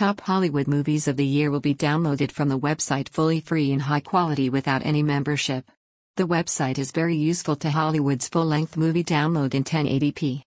Top Hollywood movies of the year will be downloaded from the website fully free and high quality without any membership. The website is very useful to Hollywood's full length movie download in 1080p.